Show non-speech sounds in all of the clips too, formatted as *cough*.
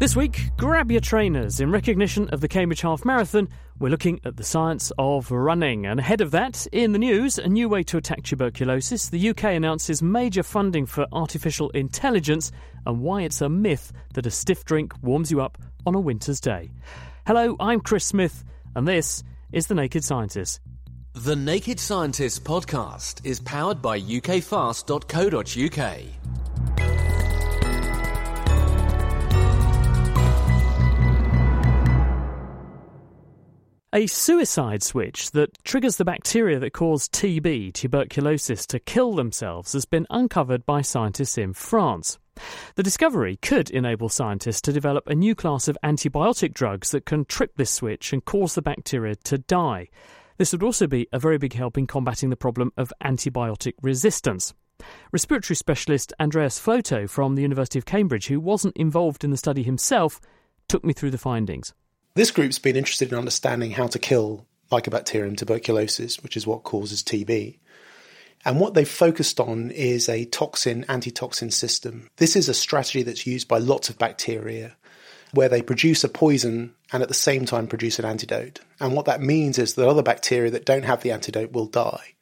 This week, grab your trainers. In recognition of the Cambridge Half Marathon, we're looking at the science of running. And ahead of that, in the news, a new way to attack tuberculosis. The UK announces major funding for artificial intelligence and why it's a myth that a stiff drink warms you up on a winter's day. Hello, I'm Chris Smith, and this is The Naked Scientist. The Naked Scientist podcast is powered by ukfast.co.uk. A suicide switch that triggers the bacteria that cause TB, tuberculosis, to kill themselves has been uncovered by scientists in France. The discovery could enable scientists to develop a new class of antibiotic drugs that can trip this switch and cause the bacteria to die. This would also be a very big help in combating the problem of antibiotic resistance. Respiratory specialist Andreas Floto from the University of Cambridge, who wasn't involved in the study himself, took me through the findings. This group's been interested in understanding how to kill Mycobacterium tuberculosis, which is what causes TB. And what they've focused on is a toxin antitoxin system. This is a strategy that's used by lots of bacteria where they produce a poison and at the same time produce an antidote. And what that means is that other bacteria that don't have the antidote will die.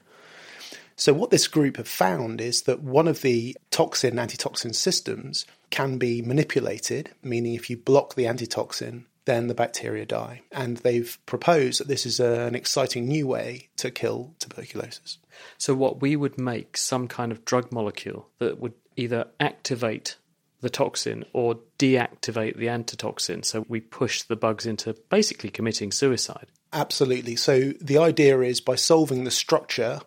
So, what this group have found is that one of the toxin antitoxin systems can be manipulated, meaning if you block the antitoxin, then the bacteria die. And they've proposed that this is a, an exciting new way to kill tuberculosis. So, what we would make some kind of drug molecule that would either activate the toxin or deactivate the antitoxin. So, we push the bugs into basically committing suicide. Absolutely. So, the idea is by solving the structure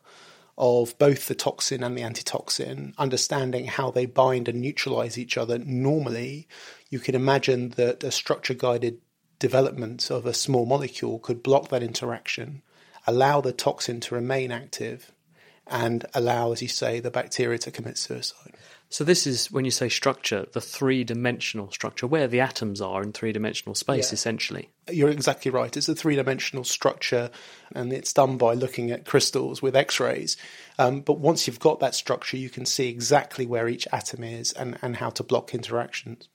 of both the toxin and the antitoxin, understanding how they bind and neutralize each other normally, you can imagine that a structure guided development of a small molecule could block that interaction, allow the toxin to remain active, and allow, as you say, the bacteria to commit suicide. So, this is when you say structure, the three dimensional structure, where the atoms are in three dimensional space, yeah. essentially. You're exactly right. It's a three dimensional structure, and it's done by looking at crystals with X rays. Um, but once you've got that structure, you can see exactly where each atom is and, and how to block interactions.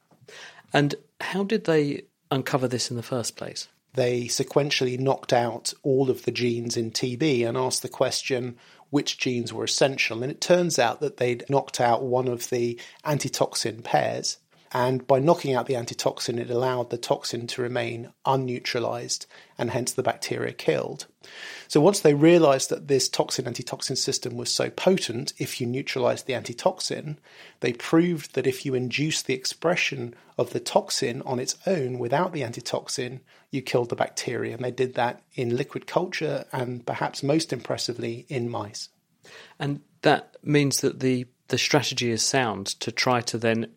And how did they uncover this in the first place? They sequentially knocked out all of the genes in TB and asked the question which genes were essential. And it turns out that they'd knocked out one of the antitoxin pairs. And by knocking out the antitoxin, it allowed the toxin to remain unneutralized and hence the bacteria killed. So once they realized that this toxin antitoxin system was so potent, if you neutralized the antitoxin, they proved that if you induce the expression of the toxin on its own without the antitoxin, you killed the bacteria. And they did that in liquid culture and perhaps most impressively in mice. And that means that the, the strategy is sound to try to then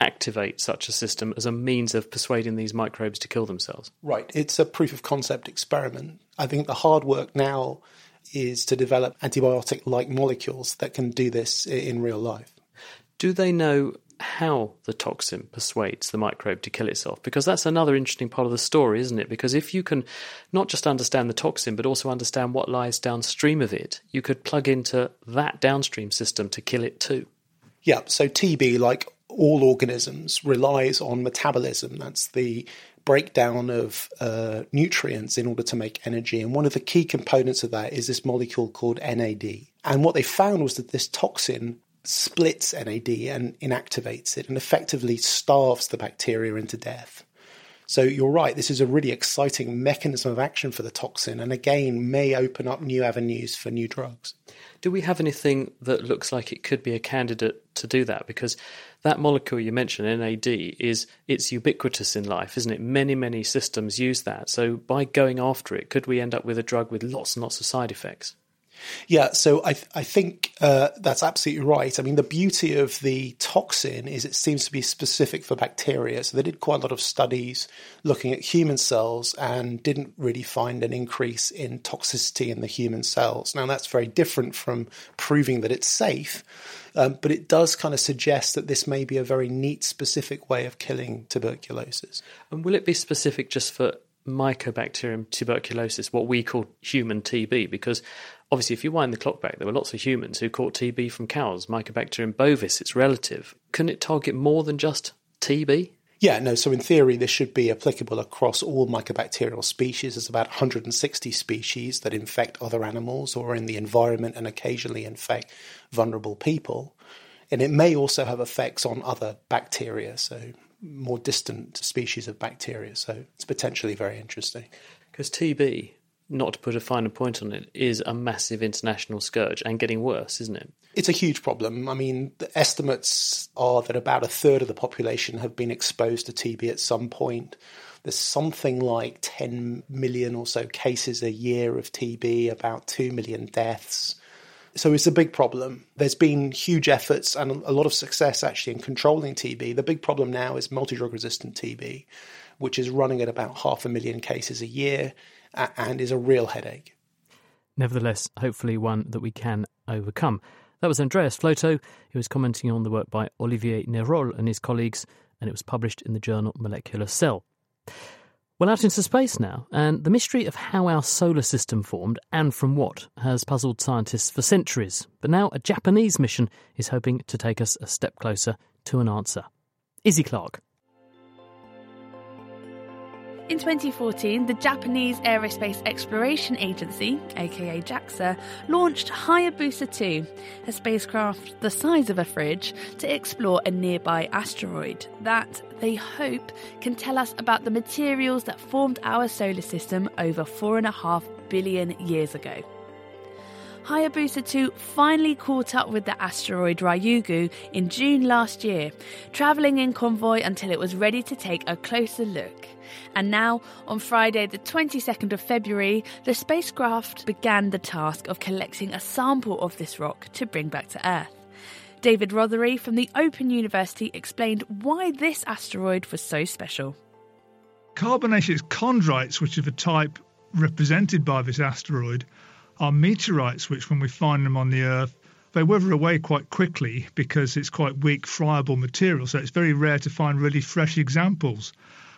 activate such a system as a means of persuading these microbes to kill themselves. Right. It's a proof of concept experiment. I think the hard work now is to develop antibiotic like molecules that can do this in real life. Do they know how the toxin persuades the microbe to kill itself? Because that's another interesting part of the story, isn't it? Because if you can not just understand the toxin, but also understand what lies downstream of it, you could plug into that downstream system to kill it too. Yeah, so TB, like all organisms relies on metabolism. That's the breakdown of uh, nutrients in order to make energy. And one of the key components of that is this molecule called NAD. And what they found was that this toxin splits NAD and inactivates it and effectively starves the bacteria into death. So you're right, this is a really exciting mechanism of action for the toxin, and again, may open up new avenues for new drugs. Do we have anything that looks like it could be a candidate to do that? Because that molecule you mentioned, NAD, is it's ubiquitous in life, isn't it? Many, many systems use that. So by going after it, could we end up with a drug with lots and lots of side effects? Yeah, so I th- I think uh, that's absolutely right. I mean, the beauty of the toxin is it seems to be specific for bacteria. So they did quite a lot of studies looking at human cells and didn't really find an increase in toxicity in the human cells. Now that's very different from proving that it's safe, um, but it does kind of suggest that this may be a very neat, specific way of killing tuberculosis. And will it be specific just for Mycobacterium tuberculosis, what we call human TB, because obviously, if you wind the clock back, there were lots of humans who caught TB from cows, Mycobacterium bovis, its relative. Couldn't it target more than just TB? Yeah, no, so in theory, this should be applicable across all mycobacterial species. There's about 160 species that infect other animals or in the environment and occasionally infect vulnerable people. And it may also have effects on other bacteria, so more distant species of bacteria. So it's potentially very interesting. Because TB, not to put a finer point on it, is a massive international scourge and getting worse, isn't it? It's a huge problem. I mean, the estimates are that about a third of the population have been exposed to TB at some point. There's something like 10 million or so cases a year of TB, about 2 million deaths. So it's a big problem. There's been huge efforts and a lot of success actually in controlling TB. The big problem now is multi drug resistant TB, which is running at about half a million cases a year and is a real headache. Nevertheless, hopefully one that we can overcome. That was Andreas Floto, who was commenting on the work by Olivier Neyrolles and his colleagues, and it was published in the journal Molecular Cell. Well, out into space now, and the mystery of how our solar system formed and from what has puzzled scientists for centuries. But now a Japanese mission is hoping to take us a step closer to an answer. Izzy Clark. In 2014, the Japanese Aerospace Exploration Agency, aka JAXA, launched Hayabusa 2, a spacecraft the size of a fridge, to explore a nearby asteroid that they hope can tell us about the materials that formed our solar system over four and a half billion years ago. Hayabusa 2 finally caught up with the asteroid Ryugu in June last year, travelling in convoy until it was ready to take a closer look. And now, on Friday, the 22nd of February, the spacecraft began the task of collecting a sample of this rock to bring back to Earth. David Rothery from the Open University explained why this asteroid was so special. Carbonaceous chondrites, which are the type represented by this asteroid, are meteorites, which, when we find them on the Earth, they wither away quite quickly because it's quite weak, friable material. So it's very rare to find really fresh examples.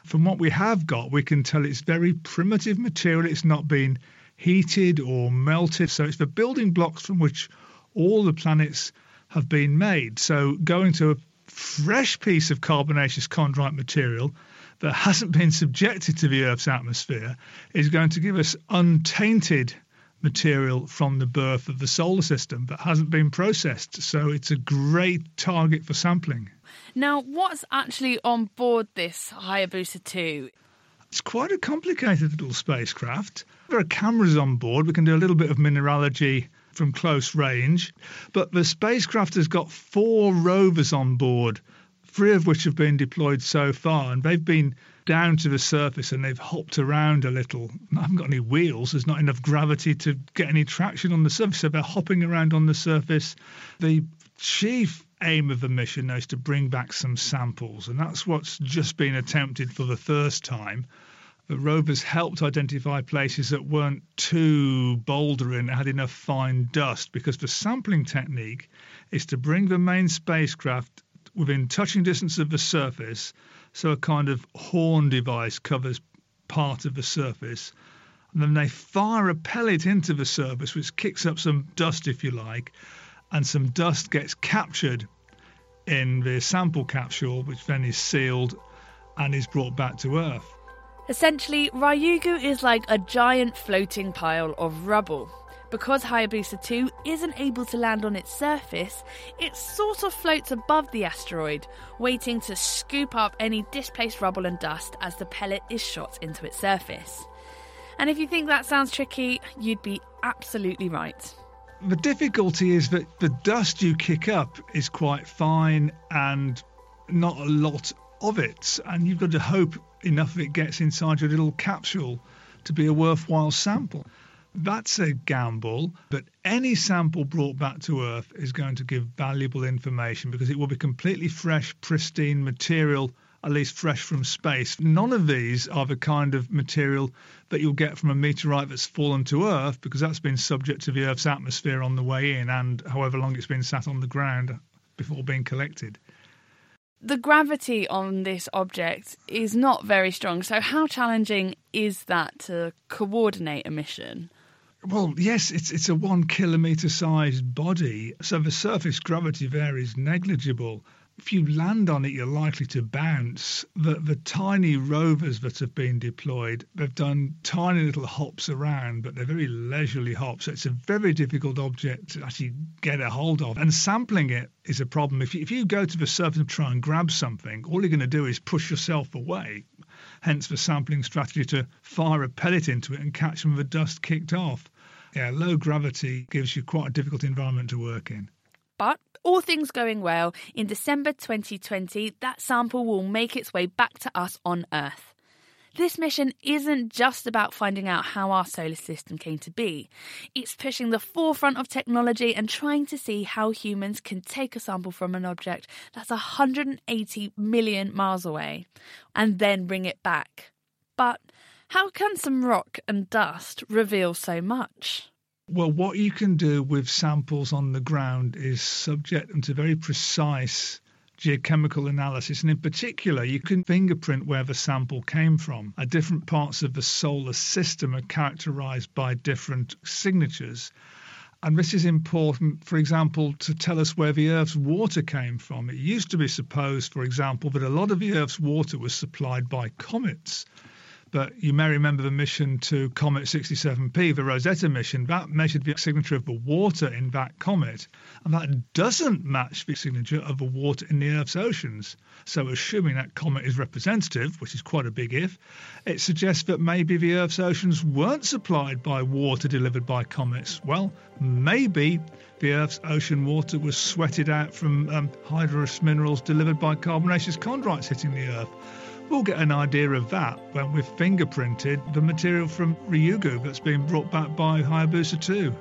From what we have got, we can tell it's very primitive material. It's not been heated or melted. So it's the building blocks from which all the planets have been made. So going to a fresh piece of carbonaceous chondrite material that hasn't been subjected to the Earth's atmosphere is going to give us untainted material from the birth of the solar system that hasn't been processed. So it's a great target for sampling. Now, what's actually on board this Hayabusa 2? It's quite a complicated little spacecraft. There are cameras on board. We can do a little bit of mineralogy from close range. But the spacecraft has got four rovers on board, three of which have been deployed so far, and they've been down to the surface and they've hopped around a little. I haven't got any wheels. There's not enough gravity to get any traction on the surface. So they're hopping around on the surface. The chief aim of the mission is to bring back some samples, and that's what's just been attempted for the first time. The rovers helped identify places that weren't too bouldering, had enough fine dust, because the sampling technique is to bring the main spacecraft within touching distance of the surface so a kind of horn device covers part of the surface. And then they fire a pellet into the surface, which kicks up some dust, if you like, and some dust gets captured in the sample capsule, which then is sealed and is brought back to Earth. Essentially, Ryugu is like a giant floating pile of rubble. Because Hayabusa 2 isn't able to land on its surface, it sort of floats above the asteroid, waiting to scoop up any displaced rubble and dust as the pellet is shot into its surface. And if you think that sounds tricky, you'd be absolutely right. The difficulty is that the dust you kick up is quite fine and not a lot of it, and you've got to hope enough of it gets inside your little capsule to be a worthwhile sample. That's a gamble, but any sample brought back to Earth is going to give valuable information because it will be completely fresh, pristine material, at least fresh from space. None of these are the kind of material that you'll get from a meteorite that's fallen to Earth because that's been subject to the Earth's atmosphere on the way in and however long it's been sat on the ground before being collected the gravity on this object is not very strong. So, how challenging is that to coordinate a mission? Well, yes, it's it's a one kilometre sized body, so the surface gravity there is negligible if you land on it, you're likely to bounce. The, the tiny rovers that have been deployed, they've done tiny little hops around, but they're very leisurely hops. So it's a very difficult object to actually get a hold of. And sampling it is a problem. If you, if you go to the surface and try and grab something, all you're going to do is push yourself away. Hence the sampling strategy to fire a pellet into it and catch some of the dust kicked off. Yeah, low gravity gives you quite a difficult environment to work in. But all things going well, in December 2020, that sample will make its way back to us on Earth. This mission isn't just about finding out how our solar system came to be. It's pushing the forefront of technology and trying to see how humans can take a sample from an object that's 180 million miles away and then bring it back. But how can some rock and dust reveal so much? Well, what you can do with samples on the ground is subject them to very precise geochemical analysis. And in particular, you can fingerprint where the sample came from. Different parts of the solar system are characterized by different signatures. And this is important, for example, to tell us where the Earth's water came from. It used to be supposed, for example, that a lot of the Earth's water was supplied by comets. But you may remember the mission to Comet 67P, the Rosetta mission, that measured the signature of the water in that comet, and that doesn't match the signature of the water in the Earth's oceans. So, assuming that comet is representative, which is quite a big if, it suggests that maybe the Earth's oceans weren't supplied by water delivered by comets. Well, maybe the Earth's ocean water was sweated out from um, hydrous minerals delivered by carbonaceous chondrites hitting the Earth. We'll get an idea of that when we've fingerprinted the material from Ryugu that's been brought back by Hayabusa 2.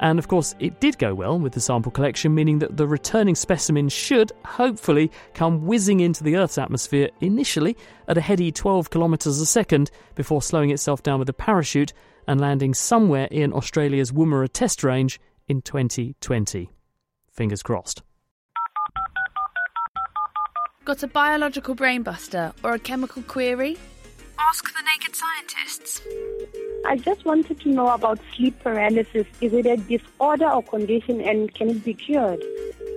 And of course, it did go well with the sample collection, meaning that the returning specimen should hopefully come whizzing into the Earth's atmosphere initially at a heady 12 kilometres a second before slowing itself down with a parachute and landing somewhere in Australia's Woomera test range in 2020. Fingers crossed. Got a biological brainbuster or a chemical query? Ask the naked scientists. I just wanted to know about sleep paralysis. Is it a disorder or condition and can it be cured?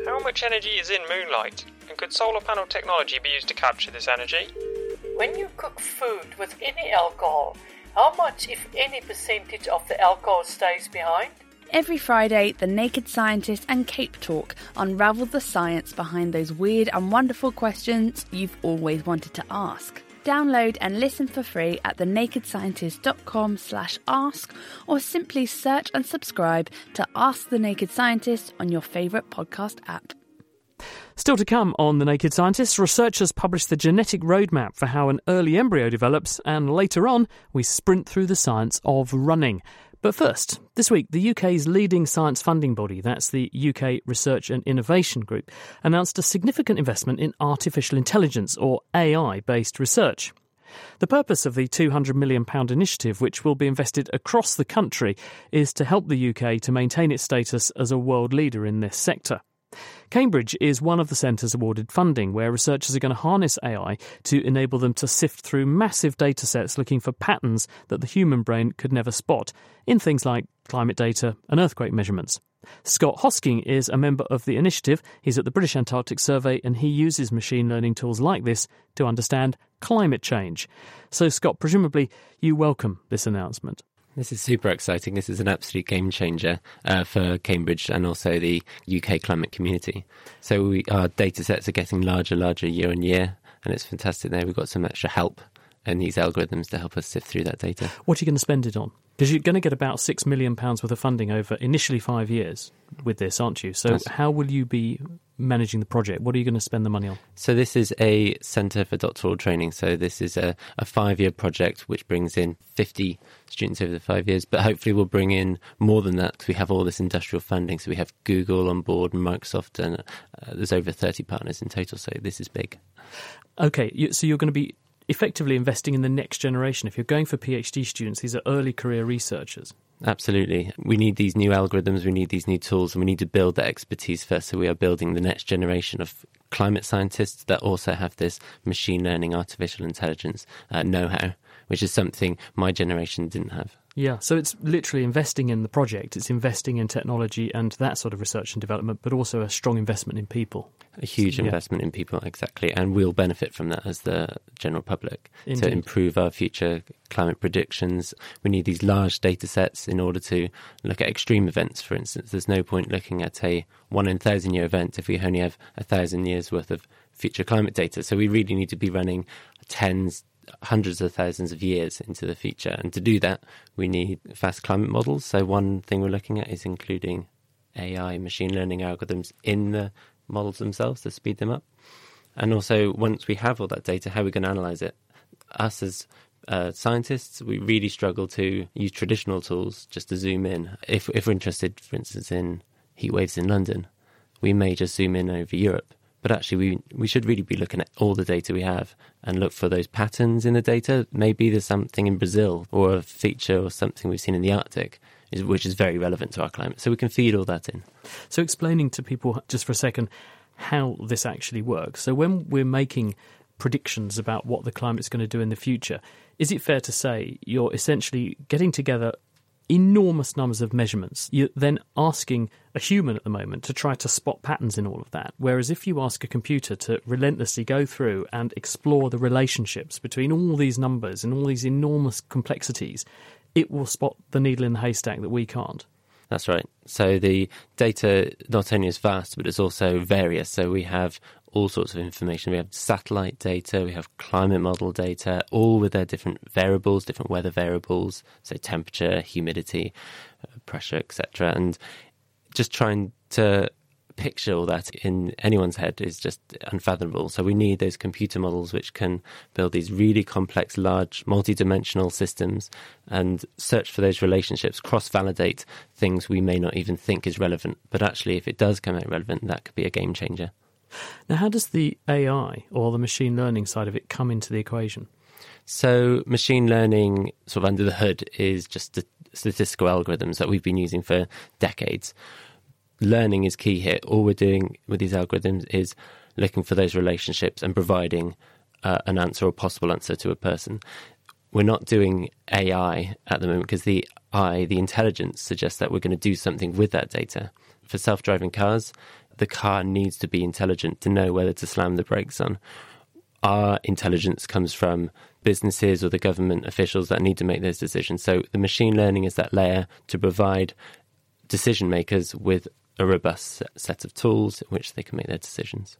How much energy is in moonlight? And could solar panel technology be used to capture this energy? When you cook food with any alcohol, how much, if any, percentage of the alcohol stays behind? Every Friday, The Naked Scientist and Cape Talk unravel the science behind those weird and wonderful questions you've always wanted to ask. Download and listen for free at thenakedscientist.com slash ask or simply search and subscribe to Ask the Naked Scientist on your favourite podcast app. Still to come on The Naked Scientist, researchers publish the genetic roadmap for how an early embryo develops, and later on, we sprint through the science of running. But first, this week, the UK's leading science funding body, that's the UK Research and Innovation Group, announced a significant investment in artificial intelligence or AI based research. The purpose of the £200 million initiative, which will be invested across the country, is to help the UK to maintain its status as a world leader in this sector. Cambridge is one of the centres awarded funding where researchers are going to harness AI to enable them to sift through massive data sets looking for patterns that the human brain could never spot in things like climate data and earthquake measurements. Scott Hosking is a member of the initiative. He's at the British Antarctic Survey and he uses machine learning tools like this to understand climate change. So, Scott, presumably you welcome this announcement. This is super exciting. This is an absolute game changer uh, for Cambridge and also the UK climate community. So we, our data sets are getting larger, larger year on year, and it's fantastic there. We've got some extra help and these algorithms to help us sift through that data. What are you going to spend it on? Because you're going to get about £6 million worth of funding over initially five years with this, aren't you? So, how will you be managing the project? What are you going to spend the money on? So this is a centre for doctoral training. So this is a, a five-year project which brings in 50 students over the five years, but hopefully we'll bring in more than that because we have all this industrial funding. So we have Google on board, and Microsoft, and uh, there's over 30 partners in total. So this is big. Okay, you, so you're going to be effectively investing in the next generation. If you're going for PhD students, these are early career researchers. Absolutely. We need these new algorithms, we need these new tools, and we need to build that expertise first. So we are building the next generation of climate scientists that also have this machine learning, artificial intelligence uh, know how, which is something my generation didn't have. Yeah, so it's literally investing in the project, it's investing in technology and that sort of research and development, but also a strong investment in people. A huge Yeah. investment in people, exactly, and we'll benefit from that as the general public to improve our future climate predictions. We need these large data sets in order to look at extreme events, for instance. There's no point looking at a one in thousand year event if we only have a thousand years worth of future climate data. So we really need to be running tens, hundreds of thousands of years into the future. And to do that, we need fast climate models. So one thing we're looking at is including AI, machine learning algorithms in the models themselves to speed them up. And also, once we have all that data, how are we going to analyze it? Us as uh, scientists, we really struggle to use traditional tools just to zoom in. If, if we're interested, for instance, in heat waves in London, we may just zoom in over Europe. But actually, we, we should really be looking at all the data we have and look for those patterns in the data. Maybe there's something in Brazil or a feature or something we've seen in the Arctic, which is very relevant to our climate. So we can feed all that in. So, explaining to people just for a second how this actually works. So, when we're making predictions about what the climate's going to do in the future, is it fair to say you're essentially getting together enormous numbers of measurements? You're then asking a human at the moment to try to spot patterns in all of that. Whereas if you ask a computer to relentlessly go through and explore the relationships between all these numbers and all these enormous complexities, it will spot the needle in the haystack that we can't. That's right. So the data not only is vast, but it's also various. So we have all sorts of information. We have satellite data, we have climate model data, all with their different variables, different weather variables, so temperature, humidity, uh, pressure, etc. And just trying to picture all that in anyone's head is just unfathomable. So we need those computer models which can build these really complex, large, multi-dimensional systems and search for those relationships, cross-validate things we may not even think is relevant. But actually, if it does come out relevant, that could be a game changer. Now, how does the AI or the machine learning side of it come into the equation? So, machine learning, sort of under the hood, is just statistical algorithms that we've been using for decades. Learning is key here. All we're doing with these algorithms is looking for those relationships and providing uh, an answer or possible answer to a person. We're not doing AI at the moment because the I, the intelligence, suggests that we're going to do something with that data. For self driving cars, the car needs to be intelligent to know whether to slam the brakes on our intelligence comes from businesses or the government officials that need to make those decisions. So the machine learning is that layer to provide decision makers with a robust set of tools in which they can make their decisions.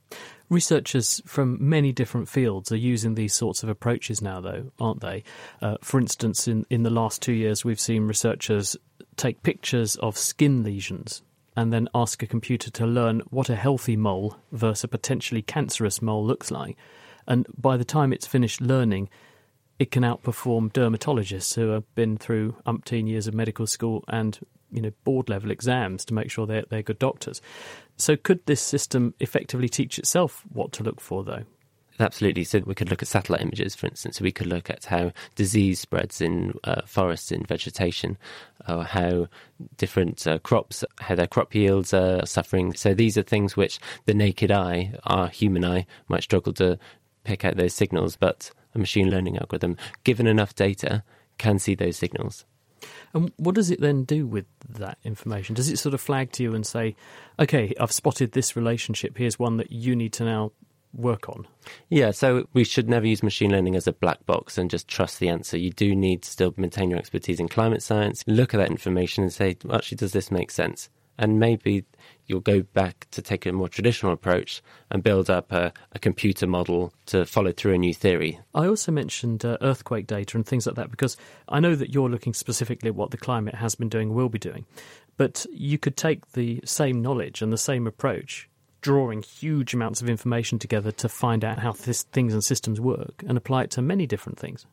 Researchers from many different fields are using these sorts of approaches now, though, aren't they? Uh, for instance, in, in the last two years, we've seen researchers take pictures of skin lesions and then ask a computer to learn what a healthy mole versus a potentially cancerous mole looks like. And by the time it's finished learning, it can outperform dermatologists who have been through umpteen years of medical school and you know board level exams to make sure they're, they're good doctors. So could this system effectively teach itself what to look for, though? Absolutely. So we could look at satellite images, for instance. We could look at how disease spreads in uh, forests, in vegetation, or how different uh, crops, how their crop yields are suffering. So these are things which the naked eye, our human eye, might struggle to pick out those signals, but a machine learning algorithm, given enough data, can see those signals. And what does it then do with that information? Does it sort of flag to you and say, okay, I've spotted this relationship, here's one that you need to now work on. Yeah, so we should never use machine learning as a black box and just trust the answer. You do need to still maintain your expertise in climate science, look at that information and say, actually, does this make sense? And maybe you'll go back to take a more traditional approach and build up a, a computer model to follow through a new theory. I also mentioned uh, earthquake data and things like that because I know that you're looking specifically at what the climate has been doing, will be doing. But you could take the same knowledge and the same approach, drawing huge amounts of information together to find out how things and systems work, and apply it to many different things.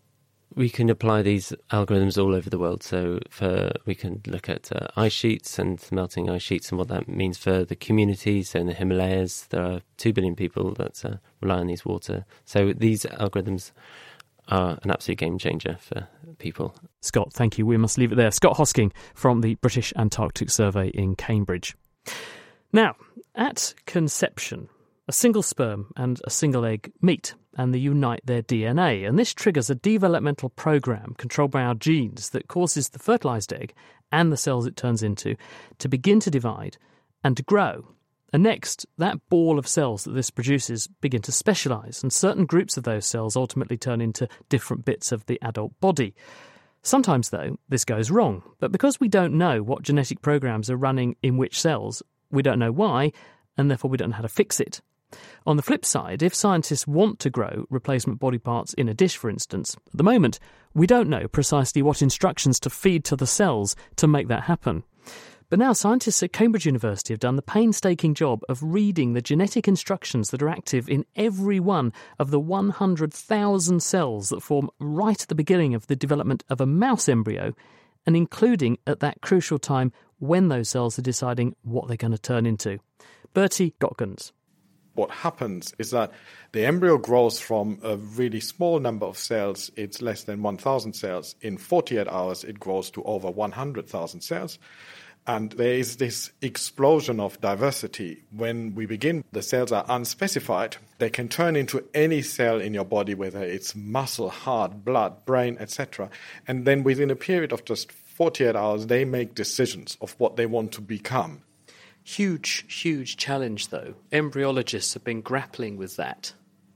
We can apply these algorithms all over the world. So, for we can look at uh, ice sheets and melting ice sheets and what that means for the communities. So, in the Himalayas, there are two billion people that uh, rely on these water. So, these algorithms are an absolute game changer for people. Scott, thank you. We must leave it there. Scott Hosking from the British Antarctic Survey in Cambridge. Now, at conception, a single sperm and a single egg meet and they unite their DNA. And this triggers a developmental program controlled by our genes that causes the fertilized egg and the cells it turns into to begin to divide and to grow. And next, that ball of cells that this produces begin to specialize, and certain groups of those cells ultimately turn into different bits of the adult body. Sometimes, though, this goes wrong, but because we don't know what genetic programs are running in which cells, we don't know why, and therefore we don't know how to fix it. On the flip side, if scientists want to grow replacement body parts in a dish, for instance, at the moment, we don't know precisely what instructions to feed to the cells to make that happen. But now scientists at Cambridge University have done the painstaking job of reading the genetic instructions that are active in every one of the 100,000 cells that form right at the beginning of the development of a mouse embryo, and including at that crucial time when those cells are deciding what they're going to turn into. Bertie Göttgens what happens is that the embryo grows from a really small number of cells, it's less than 1,000 cells. In 48 hours, it grows to over 100,000 cells. And there is this explosion of diversity. When we begin, the cells are unspecified. They can turn into any cell in your body, whether it's muscle, heart, blood, brain, etc. And then within a period of just 48 hours, they make decisions of what they want to become. Huge, huge challenge, though. Embryologists have been grappling with that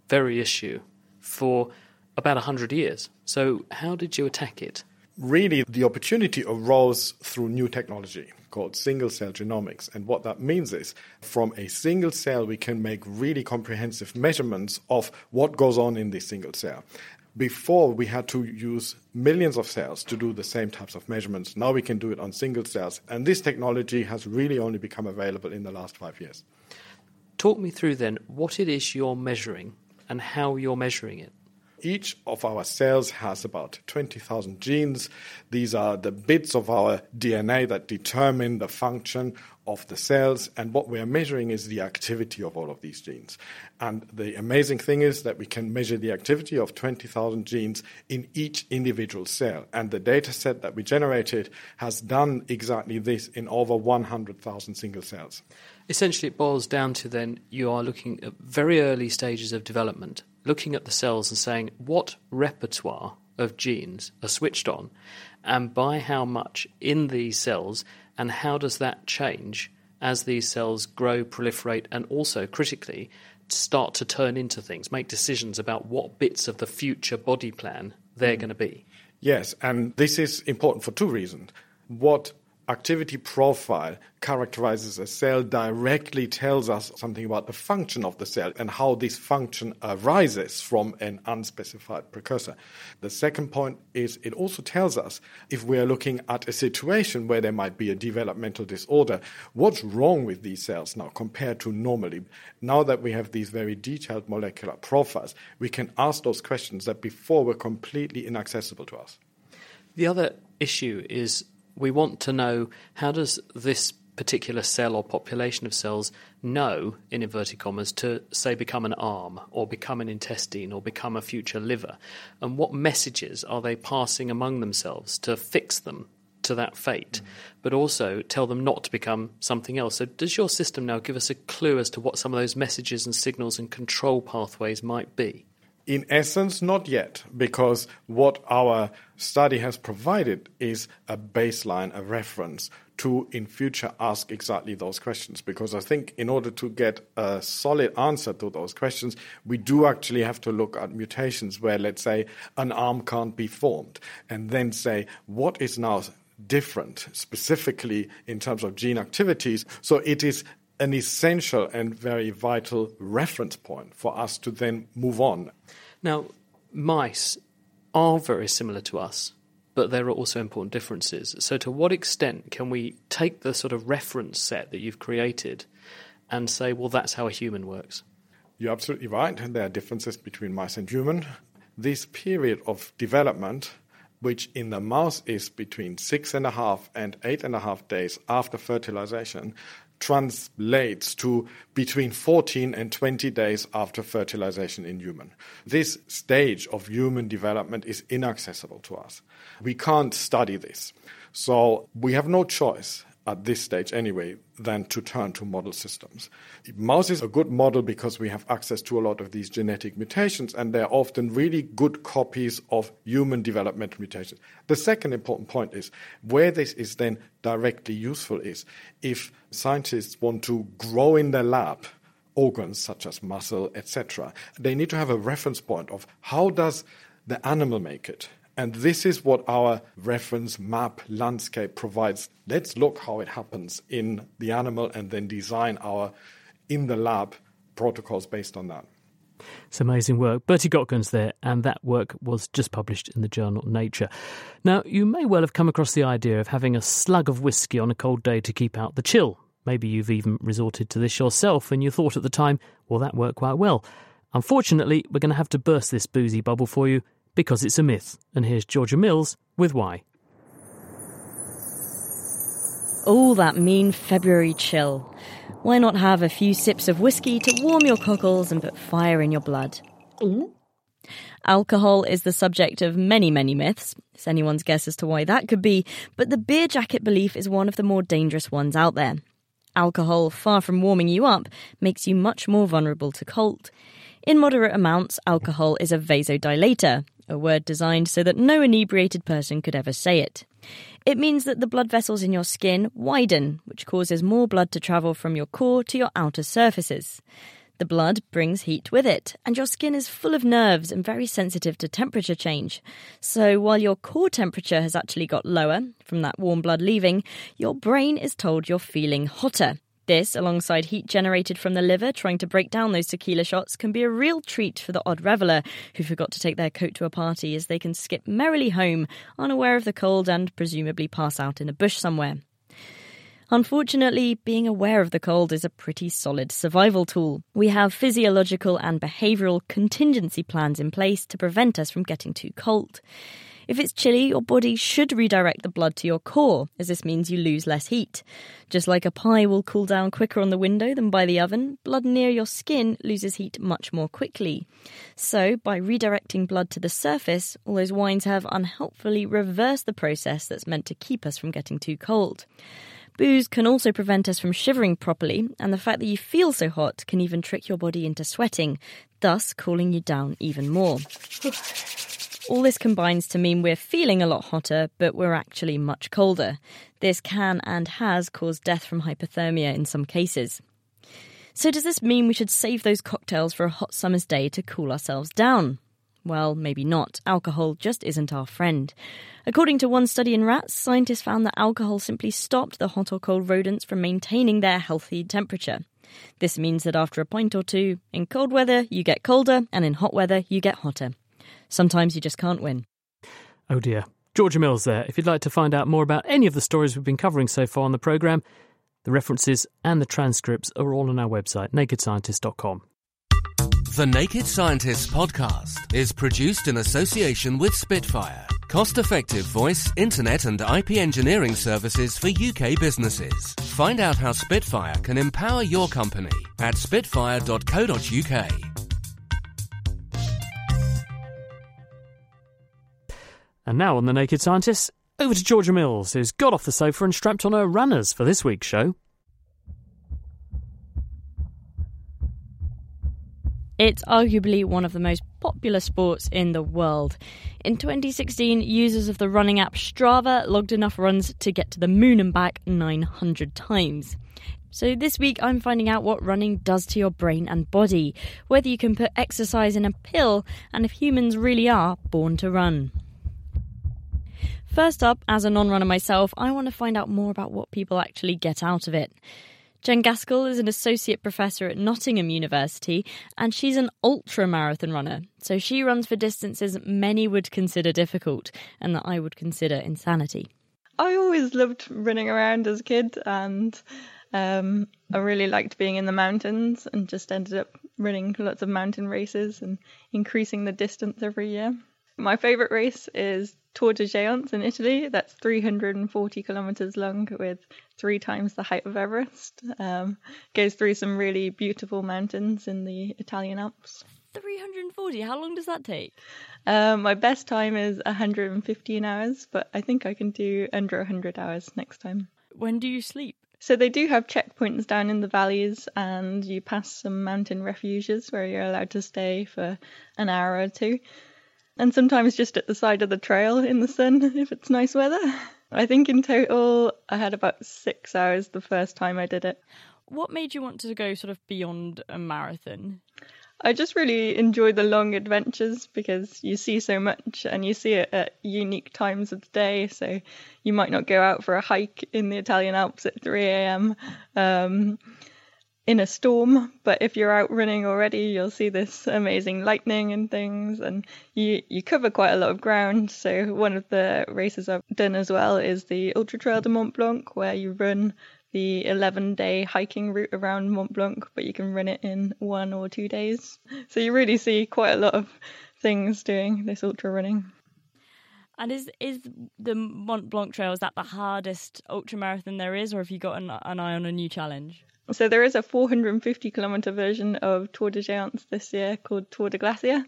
very issue for about 100 years. So, how did you attack it? Really, the opportunity arose through new technology called single cell genomics. And what that means is from a single cell, we can make really comprehensive measurements of what goes on in this single cell. Before, we had to use millions of cells to do the same types of measurements. Now we can do it on single cells. And this technology has really only become available in the last five years. Talk me through then what it is you're measuring and how you're measuring it. Each of our cells has about 20,000 genes. These are the bits of our DNA that determine the function of the cells, and what we are measuring is the activity of all of these genes. And the amazing thing is that we can measure the activity of 20,000 genes in each individual cell. And the data set that we generated has done exactly this in over 100,000 single cells. Essentially, it boils down to then you are looking at very early stages of development looking at the cells and saying what repertoire of genes are switched on and by how much in these cells, and how does that change as these cells grow, proliferate, and also critically start to turn into things, make decisions about what bits of the future body plan they're mm. going to be. Yes, and this is important for two reasons. What activity profile characterizes a cell directly tells us something about the function of the cell and how this function arises from an unspecified precursor. The second point is it also tells us if we are looking at a situation where there might be a developmental disorder, what's wrong with these cells now compared to normally. Now that we have these very detailed molecular profiles, we can ask those questions that before were completely inaccessible to us. The other issue is we want to know how does this particular cell or population of cells know, in inverted commas, to say become an arm or become an intestine or become a future liver? And what messages are they passing among themselves to fix them to that fate, mm. but also tell them not to become something else? So, does your system now give us a clue as to what some of those messages and signals and control pathways might be? In essence, not yet, because what our study has provided is a baseline, a reference to in future ask exactly those questions. Because I think in order to get a solid answer to those questions, we do actually have to look at mutations where, let's say, an arm can't be formed, and then say, what is now different, specifically in terms of gene activities? So it is an essential and very vital reference point for us to then move on. Now, mice are very similar to us, but there are also important differences. So, to what extent can we take the sort of reference set that you've created and say, well, that's how a human works? You're absolutely right. There are differences between mice and human. This period of development, which in the mouse is between six and a half and eight and a half days after fertilization, translates to between 14 and 20 days after fertilization in human. This stage of human development is inaccessible to us. We can't study this. So we have no choice at this stage anyway, than to turn to model systems. Mouse is a good model because we have access to a lot of these genetic mutations, and they're often really good copies of human developmental mutations. The second important point is where this is then directly useful is if scientists want to grow in their lab organs such as muscle, etc., they need to have a reference point of how does the animal make it and this is what our reference map landscape provides. Let's look how it happens in the animal and then design our in the lab protocols based on that. It's amazing work. Bertie Göttgens there, and that work was just published in the journal Nature. Now, you may well have come across the idea of having a slug of whiskey on a cold day to keep out the chill. Maybe you've even resorted to this yourself, and you thought at the time, well, that worked quite well. Unfortunately, we're going to have to burst this boozy bubble for you because it's a myth. And here's Georgia Mills with why. Oh, that mean February chill. Why not have a few sips of whiskey to warm your cockles and put fire in your blood? Ooh. Alcohol is the subject of many, many myths. It's anyone's guess as to why that could be, but the beer jacket belief is one of the more dangerous ones out there. Alcohol, far from warming you up, makes you much more vulnerable to cold. In moderate amounts, alcohol is a vasodilator, a word designed so that no inebriated person could ever say it. It means that the blood vessels in your skin widen, which causes more blood to travel from your core to your outer surfaces. The blood brings heat with it, and your skin is full of nerves and very sensitive to temperature change. So, while your core temperature has actually got lower from that warm blood leaving, your brain is told you're feeling hotter. This, alongside heat generated from the liver trying to break down those tequila shots, can be a real treat for the odd reveller who forgot to take their coat to a party as they can skip merrily home, unaware of the cold and presumably pass out in a bush somewhere. Unfortunately, being aware of the cold is a pretty solid survival tool. We have physiological and behavioural contingency plans in place to prevent us from getting too cold. If it's chilly, your body should redirect the blood to your core, as this means you lose less heat. Just like a pie will cool down quicker on the window than by the oven, blood near your skin loses heat much more quickly. So, by redirecting blood to the surface, all those wines have unhelpfully reversed the process that's meant to keep us from getting too cold. Booze can also prevent us from shivering properly, and the fact that you feel so hot can even trick your body into sweating, thus cooling you down even more. *laughs* All this combines to mean we're feeling a lot hotter, but we're actually much colder. This can and has caused death from hypothermia in some cases. So, does this mean we should save those cocktails for a hot summer's day to cool ourselves down? Well, maybe not. Alcohol just isn't our friend. According to one study in rats, scientists found that alcohol simply stopped the hot or cold rodents from maintaining their healthy temperature. This means that after a pint or two, in cold weather you get colder, and in hot weather you get hotter. Sometimes you just can't win. Oh dear. Georgia Mills there. If you'd like to find out more about any of the stories we've been covering so far on the programme, the references and the transcripts are all on our website, nakedscientist.com. The Naked Scientists podcast is produced in association with Spitfire, cost effective voice, internet, and IP engineering services for UK businesses. Find out how Spitfire can empower your company at spitfire.co.uk. And now on The Naked Scientists, over to Georgia Mills, who's got off the sofa and strapped on her runners for this week's show. It's arguably one of the most popular sports in the world. In 2016, users of the running app Strava logged enough runs to get to the moon and back 900 times. So, this week I'm finding out what running does to your brain and body, whether you can put exercise in a pill, and if humans really are born to run. First up, as a non runner myself, I want to find out more about what people actually get out of it. Jen Gaskell is an associate professor at Nottingham University and she's an ultra marathon runner. So she runs for distances many would consider difficult and that I would consider insanity. I always loved running around as a kid and um, I really liked being in the mountains and just ended up running lots of mountain races and increasing the distance every year. My favourite race is Tor des Géants in Italy. That's 340 kilometres long with three times the height of Everest. Um, goes through some really beautiful mountains in the Italian Alps. 340? How long does that take? Um, my best time is 115 hours, but I think I can do under 100 hours next time. When do you sleep? So they do have checkpoints down in the valleys, and you pass some mountain refuges where you're allowed to stay for an hour or two. And sometimes just at the side of the trail in the sun *laughs* if it's nice weather. I think in total I had about six hours the first time I did it. What made you want to go sort of beyond a marathon? I just really enjoy the long adventures because you see so much and you see it at unique times of the day. So you might not go out for a hike in the Italian Alps at 3 a.m. Um, in a storm, but if you're out running already, you'll see this amazing lightning and things, and you you cover quite a lot of ground. So one of the races I've done as well is the Ultra Trail de Mont Blanc, where you run the 11 day hiking route around Mont Blanc, but you can run it in one or two days. So you really see quite a lot of things doing this ultra running. And is is the Mont Blanc Trail is that the hardest ultra marathon there is, or have you got an, an eye on a new challenge? So there is a 450 kilometer version of Tor des Géants this year called Tor des Glaciers,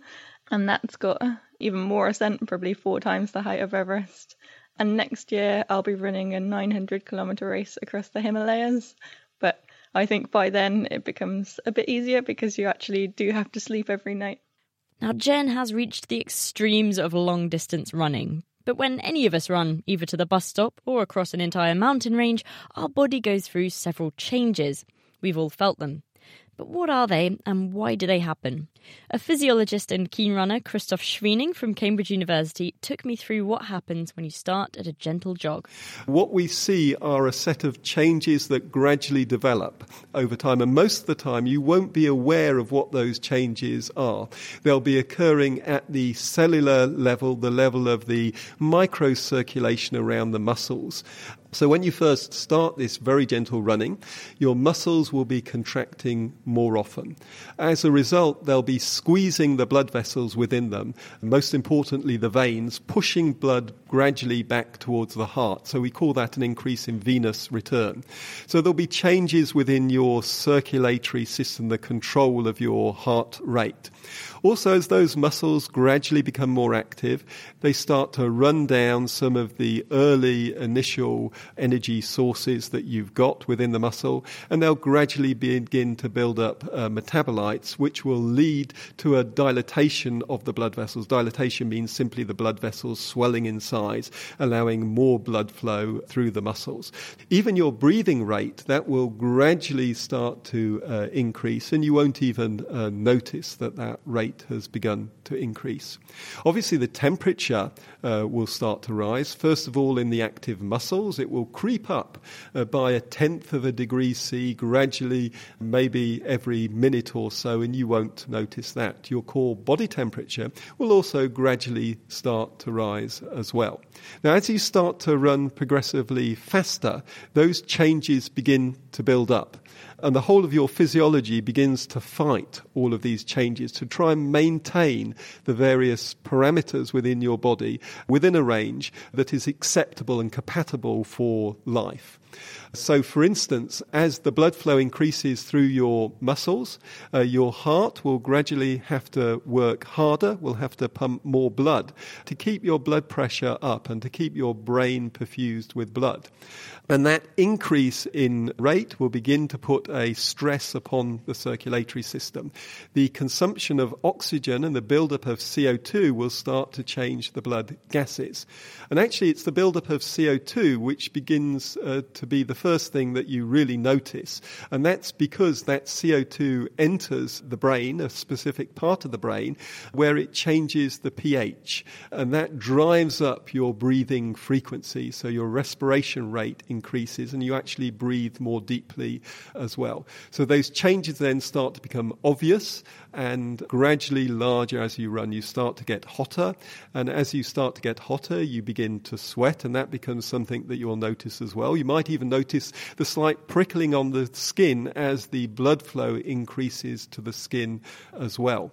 and that's got even more ascent, probably four times the height of Everest. And next year I'll be running a 900 kilometer race across the Himalayas, but I think by then it becomes a bit easier because you actually do have to sleep every night. Now, Jen has reached the extremes of long distance running, but when any of us run, either to the bus stop or across an entire mountain range, our body goes through several changes. We've all felt them. But what are they and why do they happen? A physiologist and keen runner, Christof Schwiening from Cambridge University, took me through what happens when you start at a gentle jog. What we see are a set of changes that gradually develop over time, and most of the time you won't be aware of what those changes are. They'll be occurring at the cellular level, the level of the microcirculation around the muscles. So, when you first start this very gentle running, your muscles will be contracting more often. As a result, they'll be squeezing the blood vessels within them, and most importantly, the veins, pushing blood gradually back towards the heart. So, we call that an increase in venous return. So, there'll be changes within your circulatory system, the control of your heart rate. Also, as those muscles gradually become more active, they start to run down some of the early initial energy sources that you've got within the muscle, and they'll gradually begin to build up uh, metabolites, which will lead to a dilatation of the blood vessels. Dilatation means simply the blood vessels swelling in size, allowing more blood flow through the muscles. Even your breathing rate, that will gradually start to uh, increase, and you won't even uh, notice that that rate has begun to increase. Obviously, the temperature uh, will start to rise. First of all, in the active muscles, it will creep up uh, by a tenth of a degree C gradually, maybe every minute or so, and you won't notice that. Your core body temperature will also gradually start to rise as well. Now, as you start to run progressively faster, those changes begin to build up and the whole of your physiology begins to fight all of these changes to try and maintain the various parameters within your body within a range that is acceptable and compatible for life. So, for instance, as the blood flow increases through your muscles, uh, your heart will gradually have to work harder, will have to pump more blood to keep your blood pressure up and to keep your brain perfused with blood. And that increase in rate will begin to put a stress upon the circulatory system. The consumption of oxygen and the buildup of CO2 will start to change the blood gases. And actually, it's the buildup of CO2 which begins uh, to be the first thing that you really notice. And that's because that CO2 enters the brain, a specific part of the brain, where it changes the pH. And that drives up your breathing frequency, so your respiration rate increases and you actually breathe more deeply as well. So those changes then start to become obvious and gradually larger as you run. You start to get hotter, and as you start to get hotter, you begin to sweat, and that becomes something that you'll notice as well. You might even notice the slight prickling on the skin as the blood flow increases to the skin as well.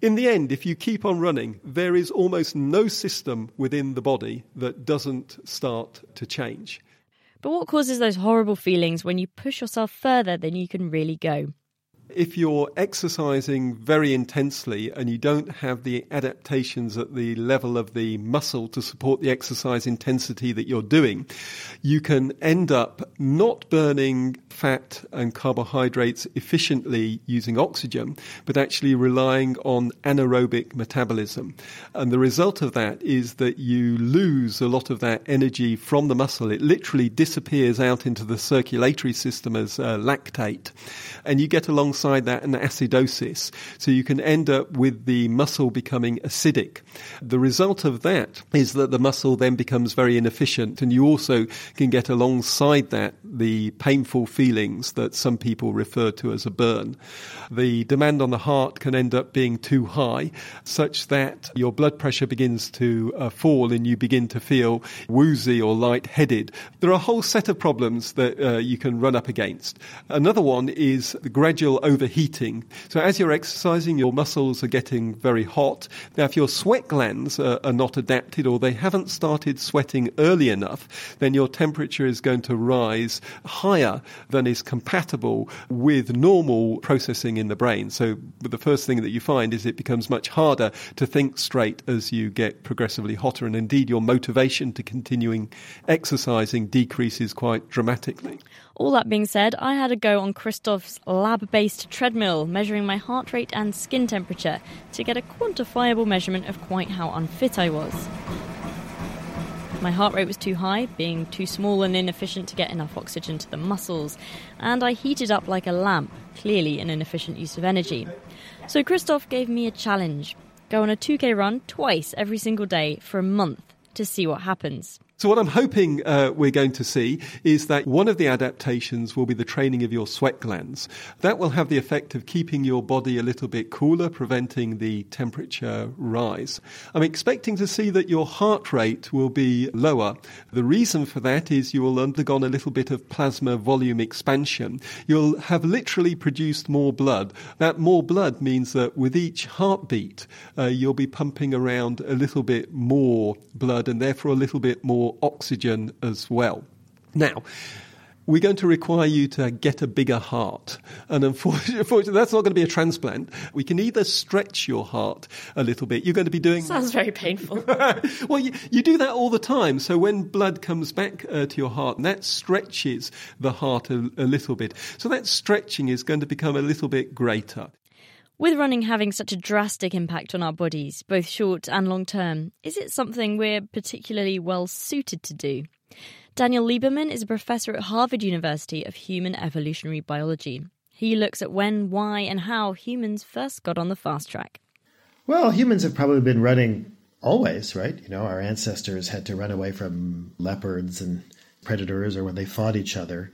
In the end, if you keep on running, there is almost no system within the body that doesn't start to change. But what causes those horrible feelings when you push yourself further than you can really go? If you're exercising very intensely and you don't have the adaptations at the level of the muscle to support the exercise intensity that you're doing, you can end up not burning fat and carbohydrates efficiently using oxygen, but actually relying on anaerobic metabolism. And the result of that is that you lose a lot of that energy from the muscle. It literally disappears out into the circulatory system as uh, lactate. And you get along alongside that an acidosis. So you can end up with the muscle becoming acidic. The result of that is that the muscle then becomes very inefficient and you also can get alongside that the painful feelings that some people refer to as a burn. The demand on the heart can end up being too high such that your blood pressure begins to uh, fall and you begin to feel woozy or lightheaded. There are a whole set of problems that uh, you can run up against. Another one is the gradual overheating. So as you're exercising, your muscles are getting very hot. Now, if your sweat glands are, are not adapted or they haven't started sweating early enough, then your temperature is going to rise higher than is compatible with normal processing in the brain. So the first thing that you find is it becomes much harder to think straight as you get progressively hotter, and indeed your motivation to continuing exercising decreases quite dramatically. All that being said, I had a go on Christof's lab based treadmill, measuring my heart rate and skin temperature to get a quantifiable measurement of quite how unfit I was. My heart rate was too high, being too small and inefficient to get enough oxygen to the muscles, and I heated up like a lamp, clearly an inefficient use of energy. So Christof gave me a challenge go on a 2k run twice every single day for a month to see what happens. So, what I'm hoping uh, we're going to see is that one of the adaptations will be the training of your sweat glands. That will have the effect of keeping your body a little bit cooler, preventing the temperature rise. I'm expecting to see that your heart rate will be lower. The reason for that is you will undergone a little bit of plasma volume expansion. You'll have literally produced more blood. That more blood means that with each heartbeat, uh, you'll be pumping around a little bit more blood and therefore a little bit more oxygen as well. Now, we're going to require you to get a bigger heart. And unfortunately, *laughs* that's not going to be a transplant. We can either stretch your heart a little bit. You're going to be doing. Sounds very painful. *laughs* well, you, you, do that all the time. So when blood comes back uh, to your heart, that stretches the heart a, a little bit. So that stretching is going to become a little bit greater. With running having such a drastic impact on our bodies, both short and long term, is it something we're particularly well suited to do? Daniel Lieberman is a professor at Harvard University of Human Evolutionary Biology. He looks at when, why, and how humans first got on the fast track. Well, humans have probably been running always, right? You know, our ancestors had to run away from leopards and predators or when they fought each other.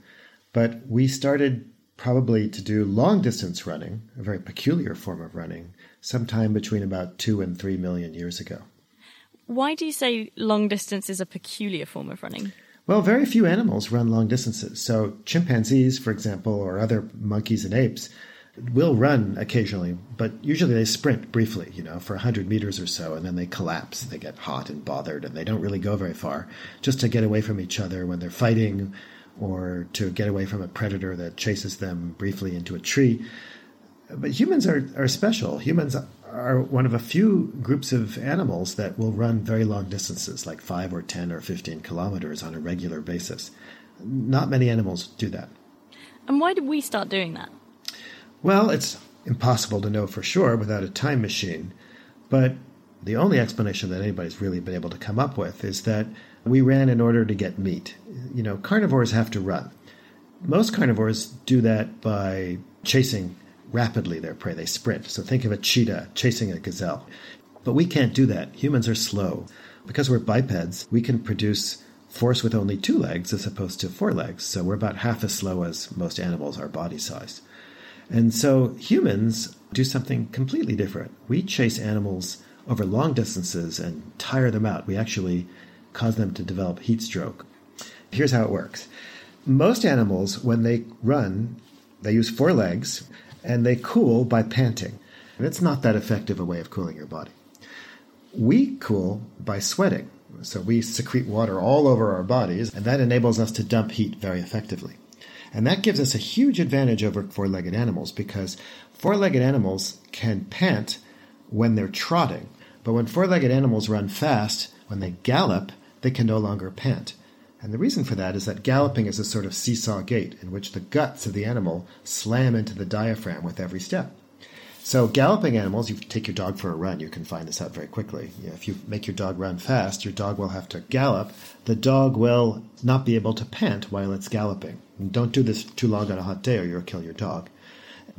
But we started probably to do long distance running, a very peculiar form of running, sometime between about two and three million years ago. Why do you say long distance is a peculiar form of running? Well, very few animals run long distances. So, chimpanzees, for example, or other monkeys and apes, will run occasionally, but usually they sprint briefly, you know, for 100 meters or so, and then they collapse. They get hot and bothered, and they don't really go very far, just to get away from each other when they're fighting or to get away from a predator that chases them briefly into a tree. But humans are, are special. Humans are one of a few groups of animals that will run very long distances, like 5 or 10 or 15 kilometers on a regular basis. Not many animals do that. And why did we start doing that? Well, it's impossible to know for sure without a time machine, but the only explanation that anybody's really been able to come up with is that we ran in order to get meat. You know, carnivores have to run. Most carnivores do that by chasing rapidly their prey. They sprint. So think of a cheetah chasing a gazelle. But we can't do that. Humans are slow. Because we're bipeds, we can produce force with only two legs as opposed to four legs. So we're about half as slow as most animals our body size. And so humans do something completely different. We chase animals over long distances and tire them out. We actually cause them to develop heat stroke. Here's how it works most animals, when they run, they use four legs and they cool by panting. And it's not that effective a way of cooling your body. We cool by sweating. So we secrete water all over our bodies, and that enables us to dump heat very effectively. And that gives us a huge advantage over four legged animals because four legged animals can pant when they're trotting. But when four legged animals run fast, when they gallop, they can no longer pant. And the reason for that is that galloping is a sort of seesaw gait in which the guts of the animal slam into the diaphragm with every step. So, galloping animals, you take your dog for a run, you can find this out very quickly. If you make your dog run fast, your dog will have to gallop. The dog will not be able to pant while it's galloping. And don't do this too long on a hot day or you'll kill your dog.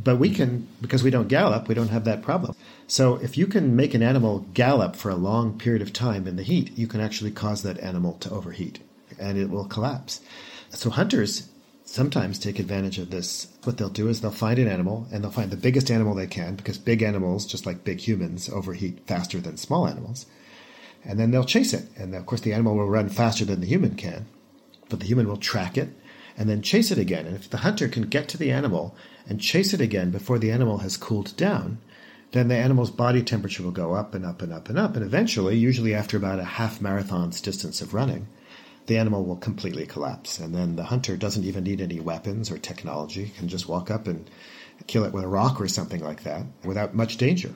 But we can, because we don't gallop, we don't have that problem. So, if you can make an animal gallop for a long period of time in the heat, you can actually cause that animal to overheat and it will collapse. So, hunters sometimes take advantage of this. What they'll do is they'll find an animal and they'll find the biggest animal they can because big animals, just like big humans, overheat faster than small animals. And then they'll chase it. And of course, the animal will run faster than the human can, but the human will track it and then chase it again. And if the hunter can get to the animal and chase it again before the animal has cooled down, then the animal's body temperature will go up and up and up and up. And eventually, usually after about a half marathon's distance of running, the animal will completely collapse. And then the hunter doesn't even need any weapons or technology, can just walk up and kill it with a rock or something like that without much danger.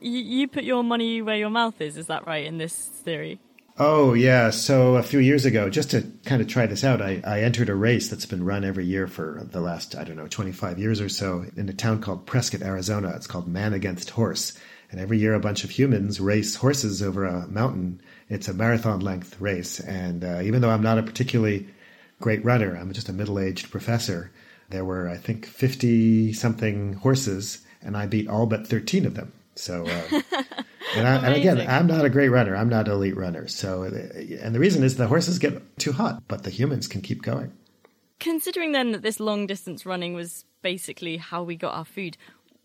You, put your money where your mouth is, is that right, in this theory? Oh, yeah. So a few years ago, just to kind of try this out, I, I entered a race that's been run every year for the last, I don't know, 25 years or so in a town called Prescott, Arizona. It's called Man Against Horse. And every year, a bunch of humans race horses over a mountain it's a marathon length race, and uh, even though I'm not a particularly great runner, I'm just a middle aged professor. There were, I think, 50 something horses, and I beat all but 13 of them. So, uh, *laughs* and, I, and, again, I'm not a great runner. I'm not an elite runner. So, uh, and the reason is the horses get too hot, but the humans can keep going. Considering then that this long distance running was basically how we got our food,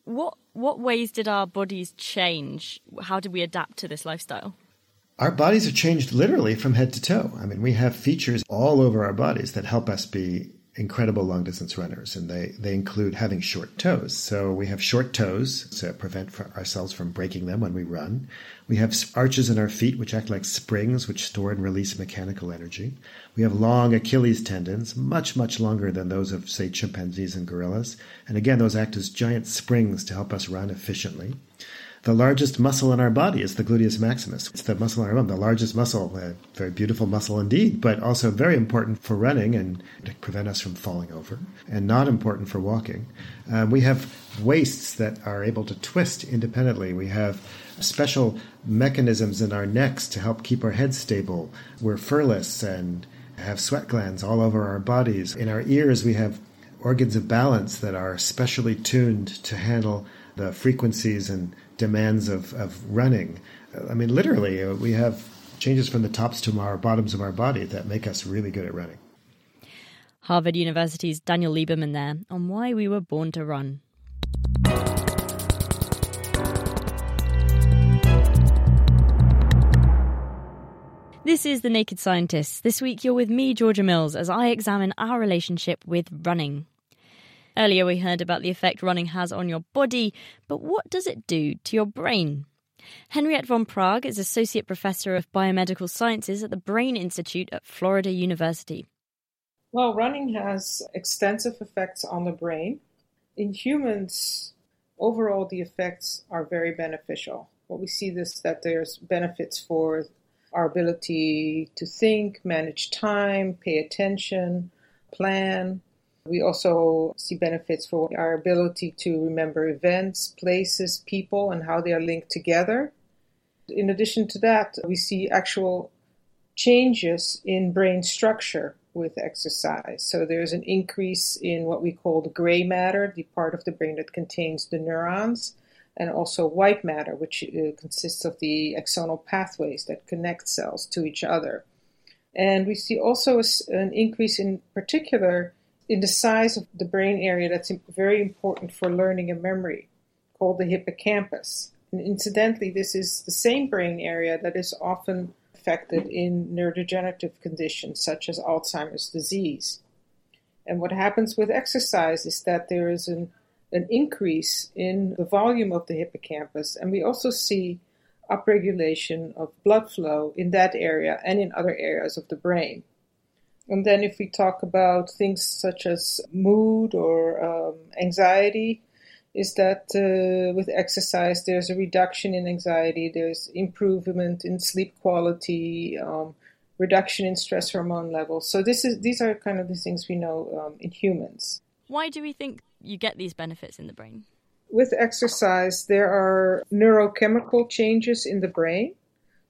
what what ways did our bodies change? How did we adapt to this lifestyle? our bodies have changed literally from head to toe. I mean, we have features all over our bodies that help us be incredible long distance runners, and they, they include having short toes. So we have short toes to prevent ourselves from breaking them when we run. We have arches in our feet, which act like springs, which store and release mechanical energy. We have long Achilles tendons, much, much longer than those of, say, chimpanzees and gorillas. And again, those act as giant springs to help us run efficiently. The largest muscle in our body is the gluteus maximus. It's the muscle in our bum, the largest muscle, a very beautiful muscle indeed, but also very important for running and to prevent us from falling over, and not important for walking. Um, we have waists that are able to twist independently. We have special mechanisms in our necks to help keep our heads stable. We're furless and have sweat glands all over our bodies. In our ears, we have organs of balance that are specially tuned to handle the frequencies and demands of, of running. I mean, literally, uh, we have changes from the tops to our bottoms of our body that make us really good at running. Harvard University's Daniel Lieberman there on why we were born to run. This is The Naked Scientists. This week you're with me, Georgia Mills, as I examine our relationship with running. Earlier, we heard about the effect running has on your body, but what does it do to your brain? Henriette van Praag is Associate Professor of Biomedical Sciences at the Brain Institute at Florida University. Well, running has extensive effects on the brain. In humans, overall, the effects are very beneficial. What we see is that there's benefits for our ability to think, manage time, pay attention, plan. We also see benefits for our ability to remember events, places, people, and how they are linked together. In addition to that, we see actual changes in brain structure with exercise. So there's an increase in what we call the gray matter, the part of the brain that contains the neurons, and also white matter, which uh, consists of the axonal pathways that connect cells to each other. And we see also an increase in particular in the size of the brain area that's very important for learning and memory, called the hippocampus. And incidentally, this is the same brain area that is often affected in neurodegenerative conditions such as Alzheimer's disease. And what happens with exercise is that there is an, an increase in the volume of the hippocampus, and we also see upregulation of blood flow in that area and in other areas of the brain. And then, if we talk about things such as mood or um, anxiety, is that uh, with exercise there's a reduction in anxiety, there's improvement in sleep quality, um, reduction in stress hormone levels. So this is these are kind of the things we know um, in humans. Why do we think you get these benefits in the brain? With exercise, there are neurochemical changes in the brain.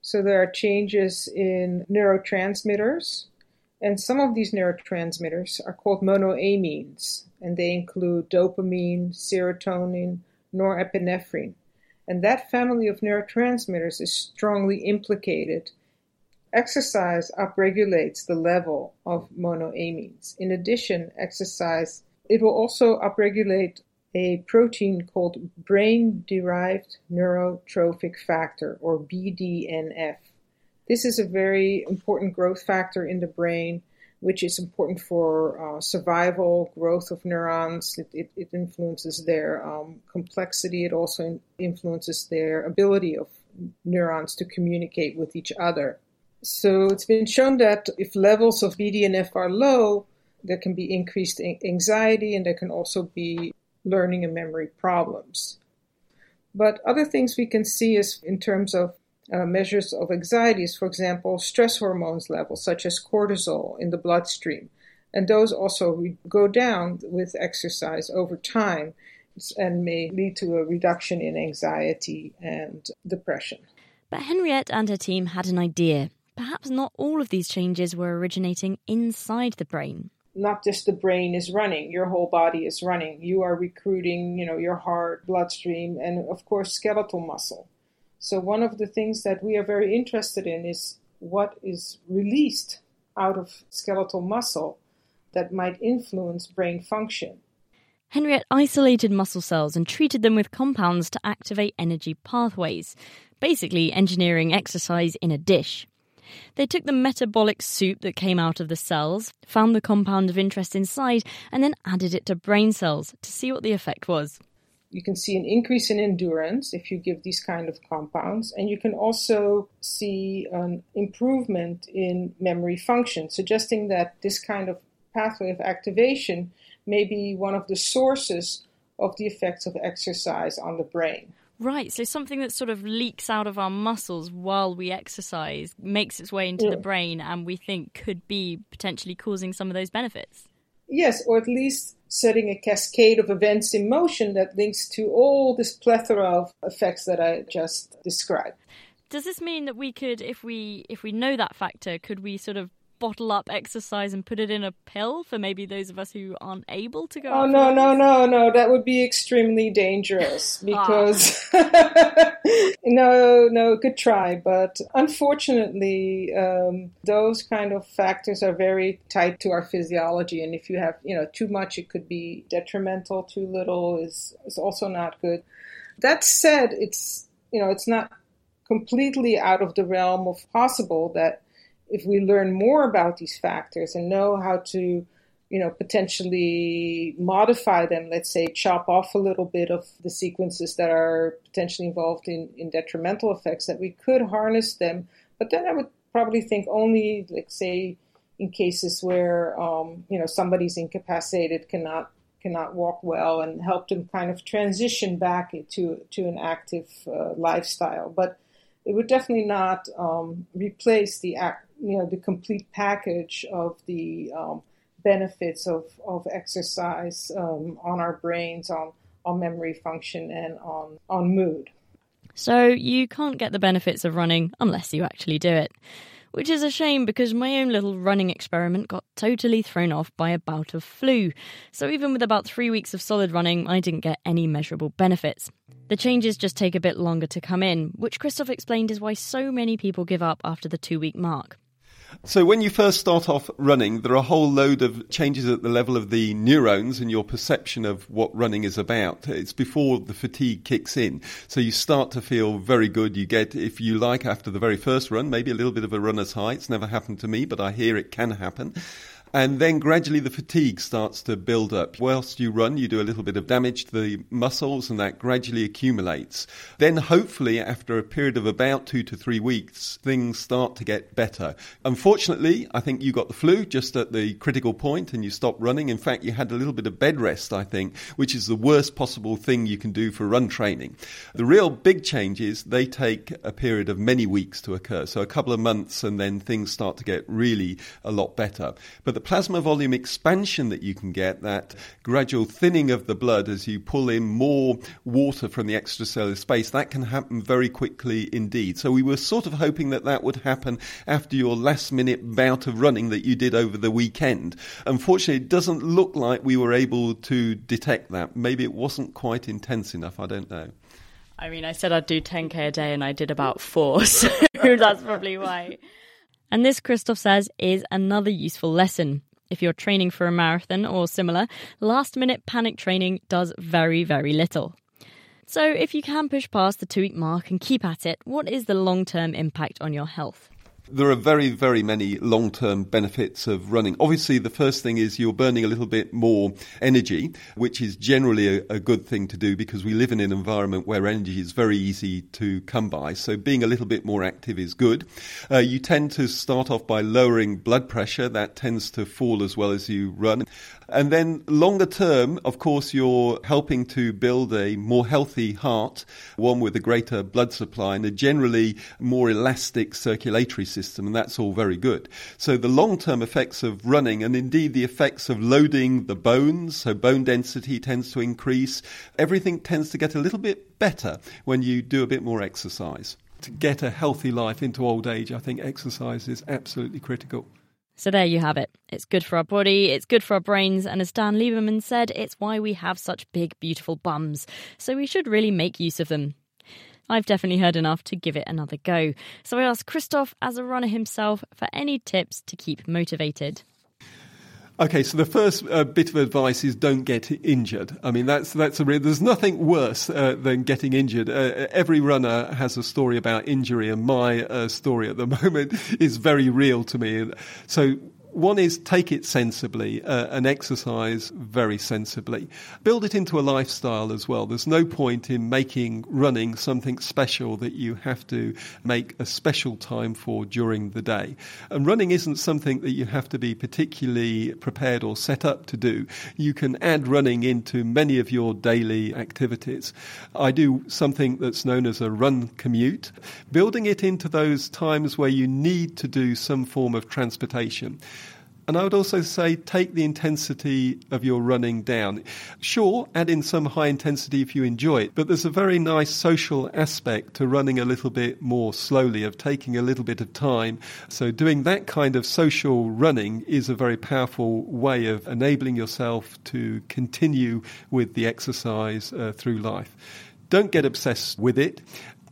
So there are changes in neurotransmitters, and some of these neurotransmitters are called monoamines and they include dopamine, serotonin, norepinephrine. And that family of neurotransmitters is strongly implicated. Exercise upregulates the level of monoamines. In addition, exercise it will also upregulate a protein called brain derived neurotrophic factor or BDNF. This is a very important growth factor in the brain which is important for uh, survival, growth of neurons. It, it, it influences their um, complexity. It also influences their ability of neurons to communicate with each other. So it's been shown that if levels of BDNF are low, there can be increased anxiety and there can also be learning and memory problems. But other things we can see is in terms of Uh, measures of anxieties, for example, stress hormones levels such as cortisol in the bloodstream. And those also re- go down with exercise over time and may lead to a reduction in anxiety and depression. But Henriette and her team had an idea. Perhaps not all of these changes were originating inside the brain. Not just the brain is running, your whole body is running. You are recruiting, you know, your heart, bloodstream, and of course skeletal muscle. So, one of the things that we are very interested in is what is released out of skeletal muscle that might influence brain function. Henriette isolated muscle cells and treated them with compounds to activate energy pathways, basically engineering exercise in a dish. They took the metabolic soup that came out of the cells, found the compound of interest inside, and then added it to brain cells to see what the effect was you can see an increase in endurance if you give these kind of compounds, and you can also see an improvement in memory function, suggesting that this kind of pathway of activation may be one of the sources of the effects of exercise on the brain. Right, so something that sort of leaks out of our muscles while we exercise makes its way into yeah. the brain and we think could be potentially causing some of those benefits. Yes, or at least setting a cascade of events in motion that links to all this plethora of effects that I just described. Does this mean that we could, if we if we know that factor, could we sort of bottle up exercise and put it in a pill for maybe those of us who aren't able to go? Oh no, no, no, no! That would be extremely dangerous ah. because *laughs* no, no, good try, but unfortunately, um, those kind of factors are very tied to our physiology, and if you have, you know, too much, it could be detrimental. Too little is is also not good. That said, it's you know, it's not completely out of the realm of possible that if we learn more about these factors and know how to you know, potentially modify them, let's say chop off a little bit of the sequences that are potentially involved in, in detrimental effects, that we could harness them. But then I would probably think only, like, say, in cases where, um, you know, somebody's incapacitated, cannot cannot walk well, and help them kind of transition back to, to an active uh, lifestyle. But it would definitely not um, replace the act, you know, the complete package of the um, benefits of, of exercise um, on our brains, on, on memory function, and on, on mood. So you can't get the benefits of running unless you actually do it. Which is a shame because my own little running experiment got totally thrown off by a bout of flu. So even with about three weeks of solid running, I didn't get any measurable benefits. The changes just take a bit longer to come in, which Christof explained is why so many people give up after the two week mark. So, when you first start off running, there are a whole load of changes at the level of the neurons and your perception of what running is about. It's before the fatigue kicks in. So, you start to feel very good. You get, if you like, after the very first run, maybe a little bit of a runner's high. It's never happened to me, but I hear it can happen. And then gradually the fatigue starts to build up. Whilst you run, you do a little bit of damage to the muscles and that gradually accumulates. Then hopefully after a period of about two to three weeks, things start to get better. Unfortunately, I think you got the flu just at the critical point and you stopped running. In fact, you had a little bit of bed rest, I think, which is the worst possible thing you can do for run training. The real big changes, they take a period of many weeks to occur. So a couple of months and then things start to get really a lot better. But the plasma volume expansion that you can get, that gradual thinning of the blood as you pull in more water from the extracellular space, that can happen very quickly indeed. So we were sort of hoping that that would happen after your last minute bout of running that you did over the weekend. Unfortunately, it doesn't look like we were able to detect that. Maybe it wasn't quite intense enough. I don't know. I mean, I said I'd do 10k a day and I did about four, *laughs* so that's probably why. And this, Christof says, is another useful lesson. If you're training for a marathon or similar, last minute panic training does very, very little. So, if you can push past the two week mark and keep at it, what is the long term impact on your health? There are very, very many long term benefits of running. Obviously, the first thing is you're burning a little bit more energy, which is generally a, a, good thing to do because we live in an environment where energy is very easy to come by. So, being a little bit more active is good. Uh, you tend to start off by lowering blood pressure, that tends to fall as well as you run. And then longer term, of course, you're helping to build a more healthy heart, one with a greater blood supply and a generally more elastic circulatory system. And that's all very good. So the long term effects of running and indeed the effects of loading the bones, so bone density tends to increase. Everything tends to get a little bit better when you do a bit more exercise. To get a healthy life into old age, I think exercise is absolutely critical. So there you have it. It's good for our body, it's good for our brains, and as Dan Lieberman said, it's why we have such big, beautiful bums. So we should really make use of them. I've definitely heard enough to give it another go. So I asked Christof, as a runner himself, for any tips to keep motivated. Okay, so the first uh, bit of advice is don't get injured. I mean, that's that's a there's nothing worse uh, than getting injured. Uh, every runner has a story about injury, and my uh, story at the *laughs* moment is very real to me. So one is take it sensibly uh, and exercise very sensibly. Build it into a lifestyle as well. There's no point in making running something special that you have to make a special time for during the day. And running isn't something that you have to be particularly prepared or set up to do. You can add running into many of your daily activities. I do something that's known as a run commute, building it into those times where you need to do some form of transportation. And I would also say take the intensity of your running down. Sure, add in some high intensity if you enjoy it, but there's a very nice social aspect to running a little bit more slowly, of taking a little bit of time. So doing that kind of social running is a very powerful way of enabling yourself to continue with the exercise uh, through life. Don't get obsessed with it.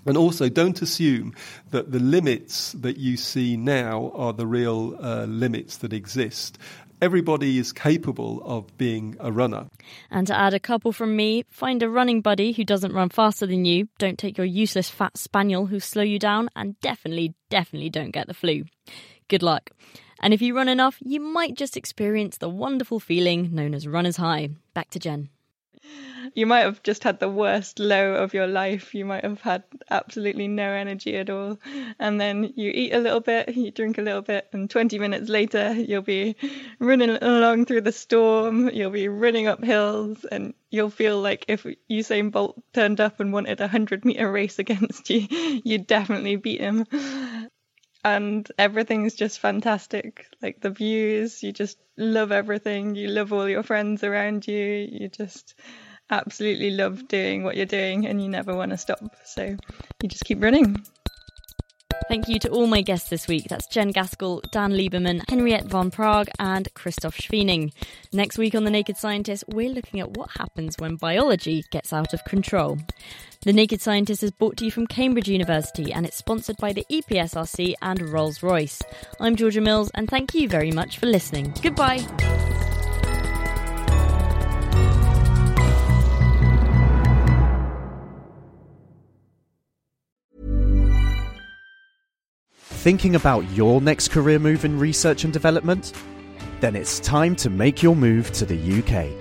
And also, don't assume that the limits that you see now are the real uh, limits that exist. Everybody is capable of being a runner. And to add a couple from me, find a running buddy who doesn't run faster than you, don't take your useless fat spaniel who slow you down, and definitely, definitely don't get the flu. Good luck. And if you run enough, you might just experience the wonderful feeling known as runner's high. Back to Jen. You might have just had the worst low of your life. You might have had absolutely no energy at all. And then you eat a little bit, you drink a little bit, and 20 minutes later, you'll be running along through the storm, you'll be running up hills, and you'll feel like if Usain Bolt turned up and wanted a 100 meter race *laughs* against you, you'd definitely beat him and everything's just fantastic. Like the views, you just love everything. You love all your friends around you. You just absolutely love doing what you're doing and you never want to stop. So you just keep running. Thank you to all my guests this week. That's Jen Gaskell, Dan Lieberman, Henriette van Praag, and Christof Schwiening. Next week on The Naked Scientist, we're looking at what happens when biology gets out of control. The Naked Scientist is brought to you from Cambridge University and it's sponsored by the EPSRC and Rolls Royce. I'm Georgia Mills, and thank you very much for listening. Goodbye. Thinking about your next career move in research and development? Then it's time to make your move to the UK.